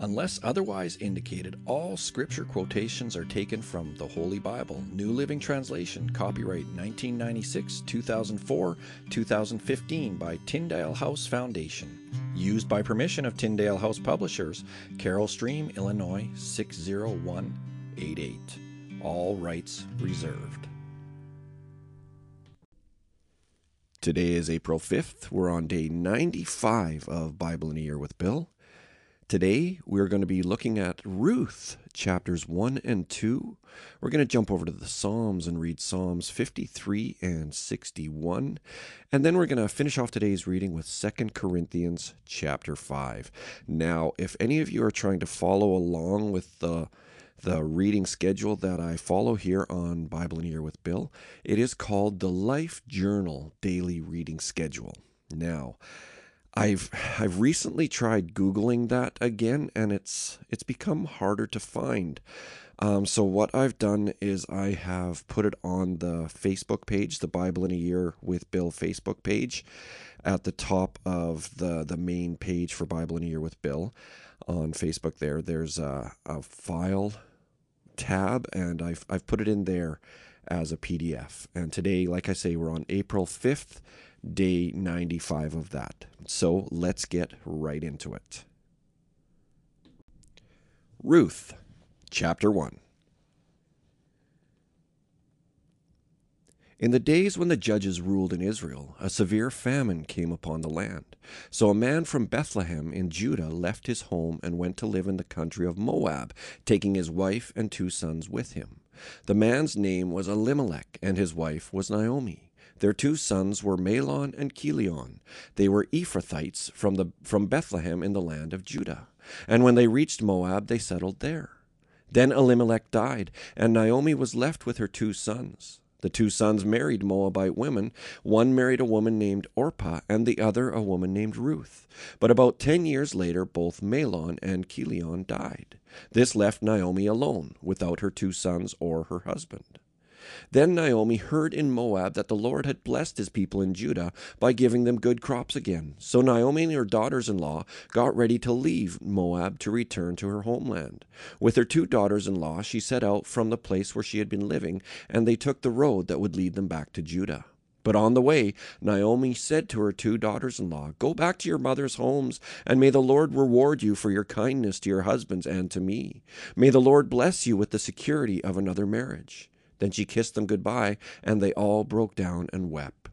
Unless otherwise indicated, all scripture quotations are taken from the Holy Bible, New Living Translation, copyright 1996, 2004, 2015 by Tyndale House Foundation. Used by permission of Tyndale House Publishers, Carol Stream, Illinois 60188. All rights reserved. Today is April 5th. We're on day 95 of Bible in a Year with Bill. Today, we're going to be looking at Ruth, chapters 1 and 2. We're going to jump over to the Psalms and read Psalms 53 and 61. And then we're going to finish off today's reading with 2 Corinthians chapter 5. Now, if any of you are trying to follow along with the the reading schedule that I follow here on Bible in a Year with Bill, it is called the Life Journal Daily Reading Schedule. Now, I've I've recently tried googling that again, and it's it's become harder to find. Um, so what I've done is I have put it on the Facebook page, the Bible in a Year with Bill Facebook page, at the top of the the main page for Bible in a Year with Bill on Facebook. There, there's a, a file tab, and I've I've put it in there as a PDF. And today, like I say, we're on April fifth day 95 of that. So let's get right into it. Ruth, chapter 1. In the days when the judges ruled in Israel, a severe famine came upon the land. So a man from Bethlehem in Judah left his home and went to live in the country of Moab, taking his wife and two sons with him. The man's name was Elimelech, and his wife was Naomi. Their two sons were Mahlon and Chilion. They were Ephrathites from, the, from Bethlehem in the land of Judah. And when they reached Moab, they settled there. Then Elimelech died, and Naomi was left with her two sons. The two sons married Moabite women. One married a woman named Orpah, and the other a woman named Ruth. But about ten years later, both Mahlon and Chilion died. This left Naomi alone, without her two sons or her husband. Then Naomi heard in Moab that the Lord had blessed his people in Judah by giving them good crops again. So Naomi and her daughters in law got ready to leave Moab to return to her homeland. With her two daughters in law, she set out from the place where she had been living, and they took the road that would lead them back to Judah. But on the way, Naomi said to her two daughters in law, Go back to your mother's homes, and may the Lord reward you for your kindness to your husbands and to me. May the Lord bless you with the security of another marriage. Then she kissed them goodbye, and they all broke down and wept.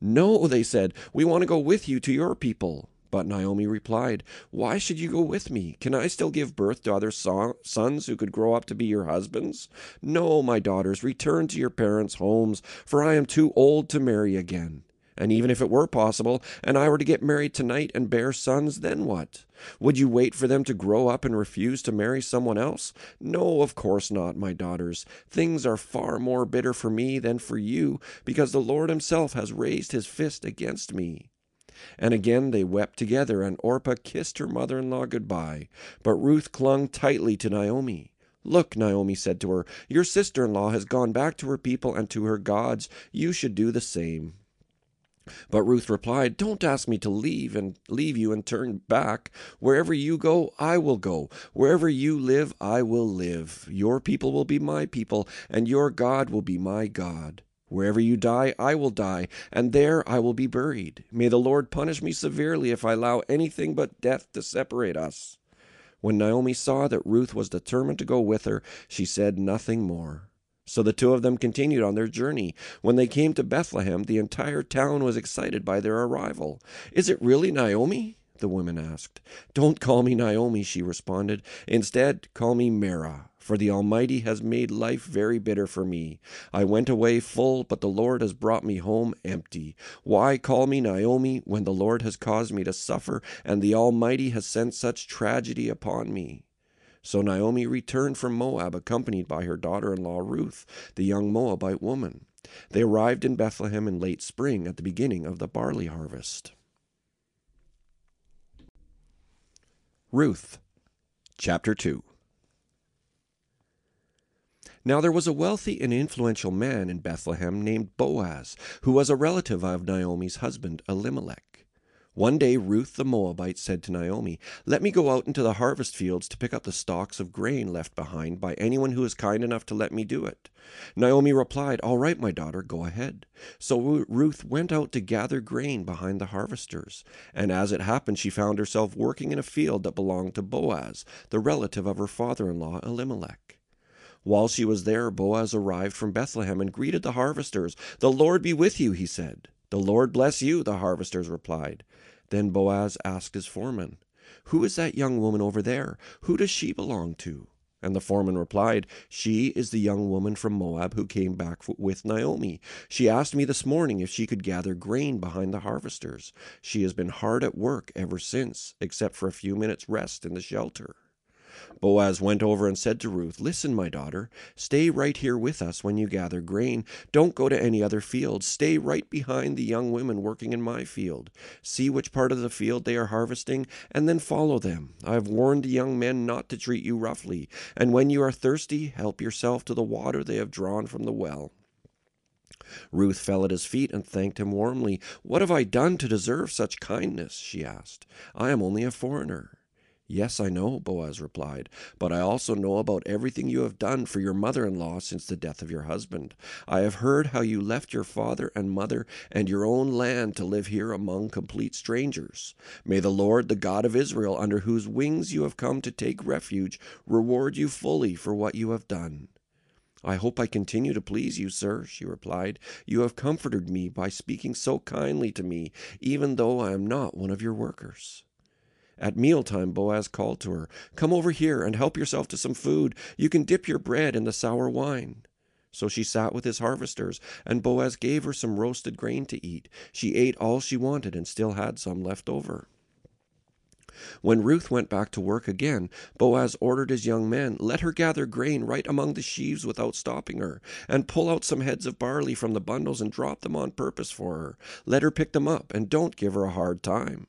No, they said, we want to go with you to your people. But Naomi replied, Why should you go with me? Can I still give birth to other so- sons who could grow up to be your husbands? No, my daughters, return to your parents' homes, for I am too old to marry again. And even if it were possible, and I were to get married tonight and bear sons, then what? Would you wait for them to grow up and refuse to marry someone else? No, of course not, my daughters. Things are far more bitter for me than for you, because the Lord Himself has raised His fist against me. And again they wept together, and Orpah kissed her mother in law goodbye. But Ruth clung tightly to Naomi. Look, Naomi said to her, your sister in law has gone back to her people and to her gods. You should do the same. But Ruth replied, Don't ask me to leave and leave you and turn back. Wherever you go, I will go. Wherever you live, I will live. Your people will be my people, and your God will be my God. Wherever you die, I will die, and there I will be buried. May the Lord punish me severely if I allow anything but death to separate us. When Naomi saw that Ruth was determined to go with her, she said nothing more. So the two of them continued on their journey. When they came to Bethlehem, the entire town was excited by their arrival. Is it really Naomi? the women asked. Don't call me Naomi, she responded. Instead, call me Mara, for the Almighty has made life very bitter for me. I went away full, but the Lord has brought me home empty. Why call me Naomi when the Lord has caused me to suffer, and the Almighty has sent such tragedy upon me? So Naomi returned from Moab, accompanied by her daughter in law Ruth, the young Moabite woman. They arrived in Bethlehem in late spring at the beginning of the barley harvest. Ruth, chapter 2. Now there was a wealthy and influential man in Bethlehem named Boaz, who was a relative of Naomi's husband Elimelech. One day Ruth the Moabite said to Naomi, Let me go out into the harvest fields to pick up the stalks of grain left behind by anyone who is kind enough to let me do it. Naomi replied, All right, my daughter, go ahead. So Ruth went out to gather grain behind the harvesters. And as it happened, she found herself working in a field that belonged to Boaz, the relative of her father in law Elimelech. While she was there, Boaz arrived from Bethlehem and greeted the harvesters. The Lord be with you, he said. The Lord bless you, the harvesters replied. Then Boaz asked his foreman, Who is that young woman over there? Who does she belong to? And the foreman replied, She is the young woman from Moab who came back with Naomi. She asked me this morning if she could gather grain behind the harvesters. She has been hard at work ever since, except for a few minutes' rest in the shelter. Boaz went over and said to Ruth, Listen, my daughter, stay right here with us when you gather grain. Don't go to any other field. Stay right behind the young women working in my field. See which part of the field they are harvesting, and then follow them. I have warned the young men not to treat you roughly, and when you are thirsty, help yourself to the water they have drawn from the well. Ruth fell at his feet and thanked him warmly. What have I done to deserve such kindness? she asked. I am only a foreigner. Yes, I know, Boaz replied, but I also know about everything you have done for your mother in law since the death of your husband. I have heard how you left your father and mother and your own land to live here among complete strangers. May the Lord, the God of Israel, under whose wings you have come to take refuge, reward you fully for what you have done. I hope I continue to please you, sir, she replied. You have comforted me by speaking so kindly to me, even though I am not one of your workers. At mealtime, Boaz called to her, Come over here and help yourself to some food. You can dip your bread in the sour wine. So she sat with his harvesters, and Boaz gave her some roasted grain to eat. She ate all she wanted and still had some left over. When Ruth went back to work again, Boaz ordered his young men, Let her gather grain right among the sheaves without stopping her, and pull out some heads of barley from the bundles and drop them on purpose for her. Let her pick them up, and don't give her a hard time.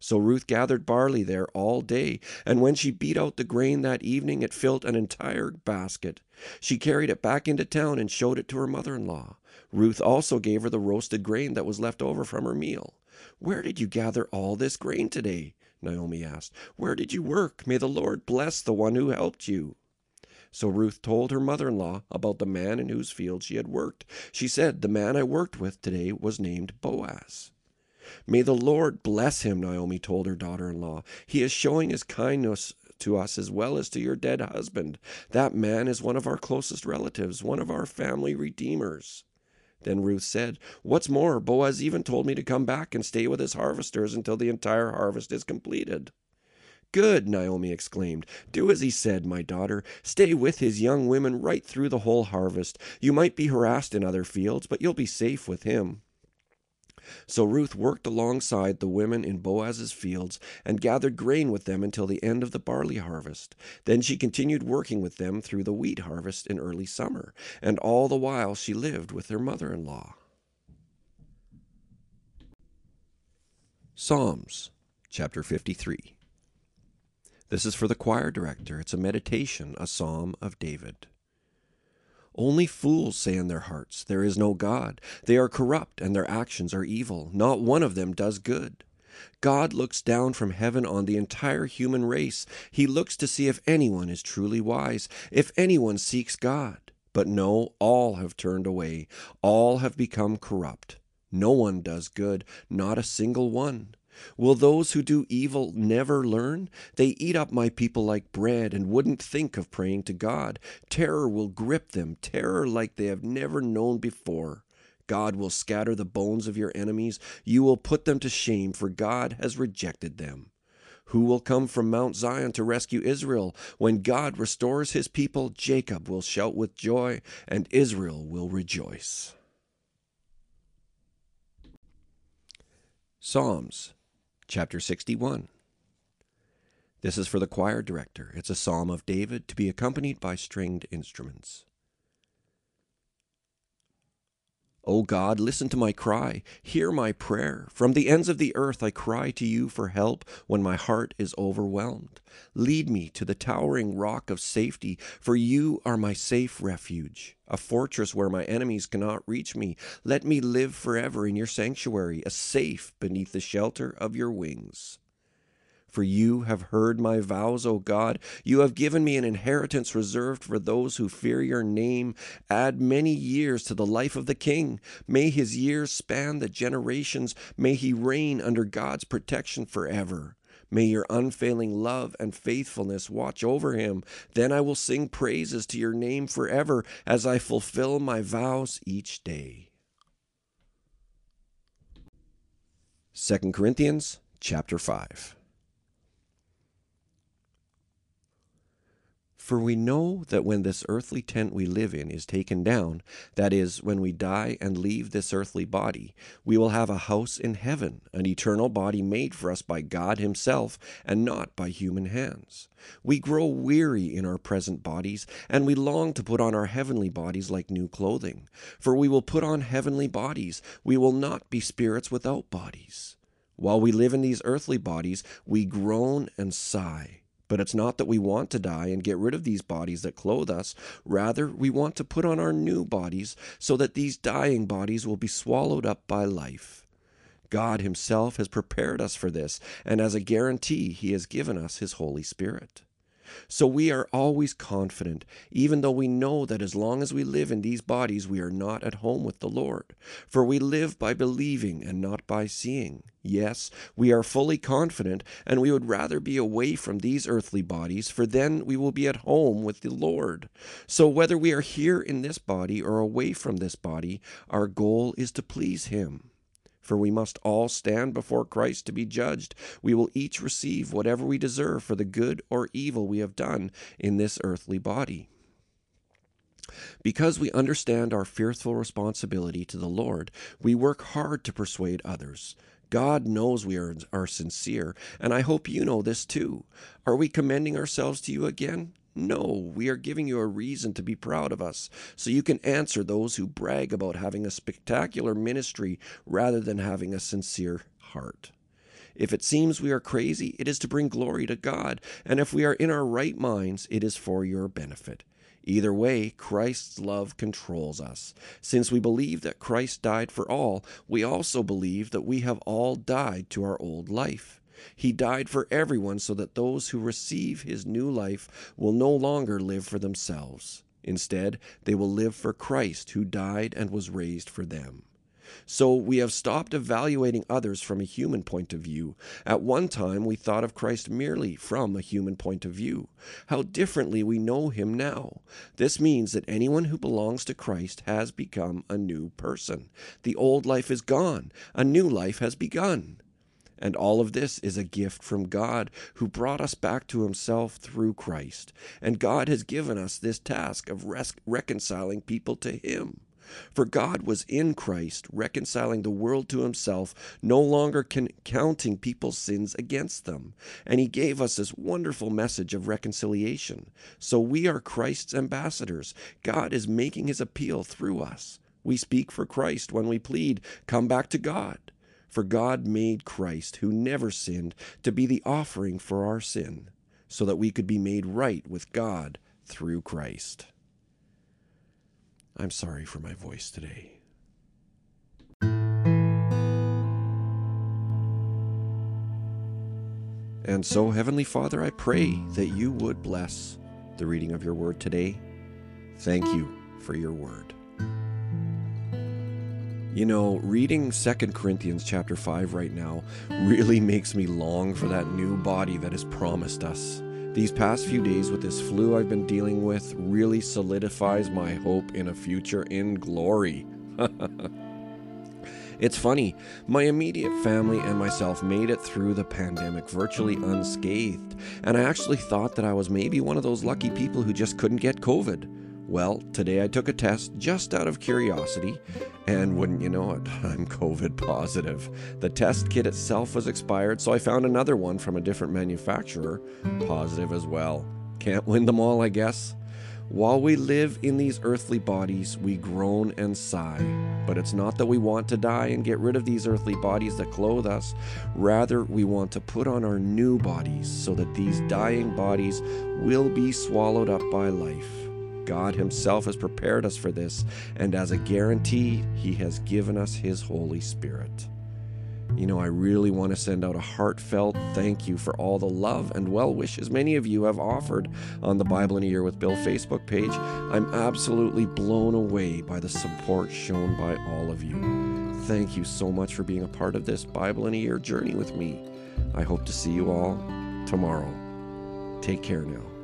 So Ruth gathered barley there all day, and when she beat out the grain that evening, it filled an entire basket. She carried it back into town and showed it to her mother in law. Ruth also gave her the roasted grain that was left over from her meal. Where did you gather all this grain today? Naomi asked. Where did you work? May the Lord bless the one who helped you. So Ruth told her mother in law about the man in whose field she had worked. She said, The man I worked with today was named Boaz. May the Lord bless him, Naomi told her daughter in law. He is showing his kindness to us as well as to your dead husband. That man is one of our closest relatives, one of our family redeemers. Then Ruth said, What's more, Boaz even told me to come back and stay with his harvesters until the entire harvest is completed. Good, Naomi exclaimed. Do as he said, my daughter. Stay with his young women right through the whole harvest. You might be harassed in other fields, but you'll be safe with him. So Ruth worked alongside the women in Boaz's fields and gathered grain with them until the end of the barley harvest. Then she continued working with them through the wheat harvest in early summer, and all the while she lived with her mother in law. Psalms chapter 53. This is for the choir director. It's a meditation, a psalm of David. Only fools say in their hearts, There is no God. They are corrupt, and their actions are evil. Not one of them does good. God looks down from heaven on the entire human race. He looks to see if anyone is truly wise, if anyone seeks God. But no, all have turned away. All have become corrupt. No one does good, not a single one. Will those who do evil never learn? They eat up my people like bread and wouldn't think of praying to God. Terror will grip them, terror like they have never known before. God will scatter the bones of your enemies. You will put them to shame, for God has rejected them. Who will come from Mount Zion to rescue Israel? When God restores his people, Jacob will shout with joy, and Israel will rejoice. Psalms chapter 61. This is for the choir director. It's a psalm of David to be accompanied by stringed instruments. O God, listen to my cry, hear my prayer. From the ends of the earth I cry to you for help when my heart is overwhelmed. Lead me to the towering rock of safety, for you are my safe refuge, a fortress where my enemies cannot reach me. Let me live forever in your sanctuary, a safe beneath the shelter of your wings. For you have heard my vows, O God. You have given me an inheritance reserved for those who fear your name. Add many years to the life of the king. May his years span the generations. May he reign under God's protection forever. May your unfailing love and faithfulness watch over him. Then I will sing praises to your name forever as I fulfill my vows each day. 2 Corinthians chapter 5 For we know that when this earthly tent we live in is taken down, that is, when we die and leave this earthly body, we will have a house in heaven, an eternal body made for us by God Himself, and not by human hands. We grow weary in our present bodies, and we long to put on our heavenly bodies like new clothing. For we will put on heavenly bodies, we will not be spirits without bodies. While we live in these earthly bodies, we groan and sigh but it's not that we want to die and get rid of these bodies that clothe us. Rather, we want to put on our new bodies so that these dying bodies will be swallowed up by life. God Himself has prepared us for this, and as a guarantee, He has given us His Holy Spirit. So we are always confident, even though we know that as long as we live in these bodies, we are not at home with the Lord. For we live by believing and not by seeing. Yes, we are fully confident, and we would rather be away from these earthly bodies, for then we will be at home with the Lord. So whether we are here in this body or away from this body, our goal is to please Him for we must all stand before Christ to be judged. We will each receive whatever we deserve for the good or evil we have done in this earthly body. Because we understand our fearful responsibility to the Lord, we work hard to persuade others. God knows we are, are sincere, and I hope you know this too. Are we commending ourselves to you again? No, we are giving you a reason to be proud of us, so you can answer those who brag about having a spectacular ministry rather than having a sincere heart. If it seems we are crazy, it is to bring glory to God, and if we are in our right minds, it is for your benefit. Either way, Christ's love controls us. Since we believe that Christ died for all, we also believe that we have all died to our old life. He died for everyone so that those who receive his new life will no longer live for themselves. Instead, they will live for Christ who died and was raised for them. So we have stopped evaluating others from a human point of view. At one time, we thought of Christ merely from a human point of view. How differently we know him now. This means that anyone who belongs to Christ has become a new person. The old life is gone, a new life has begun. And all of this is a gift from God, who brought us back to himself through Christ. And God has given us this task of res- reconciling people to him. For God was in Christ, reconciling the world to himself, no longer counting people's sins against them. And he gave us this wonderful message of reconciliation. So we are Christ's ambassadors. God is making his appeal through us. We speak for Christ when we plead, Come back to God. For God made Christ, who never sinned, to be the offering for our sin, so that we could be made right with God through Christ. I'm sorry for my voice today. And so, Heavenly Father, I pray that you would bless the reading of your word today. Thank you for your word. You know, reading Second Corinthians chapter 5 right now really makes me long for that new body that is promised us. These past few days with this flu I've been dealing with really solidifies my hope in a future in glory. it's funny, my immediate family and myself made it through the pandemic virtually unscathed, and I actually thought that I was maybe one of those lucky people who just couldn't get COVID. Well, today I took a test just out of curiosity, and wouldn't you know it, I'm COVID positive. The test kit itself was expired, so I found another one from a different manufacturer, positive as well. Can't win them all, I guess. While we live in these earthly bodies, we groan and sigh. But it's not that we want to die and get rid of these earthly bodies that clothe us. Rather, we want to put on our new bodies so that these dying bodies will be swallowed up by life. God Himself has prepared us for this, and as a guarantee, He has given us His Holy Spirit. You know, I really want to send out a heartfelt thank you for all the love and well wishes many of you have offered on the Bible in a Year with Bill Facebook page. I'm absolutely blown away by the support shown by all of you. Thank you so much for being a part of this Bible in a Year journey with me. I hope to see you all tomorrow. Take care now.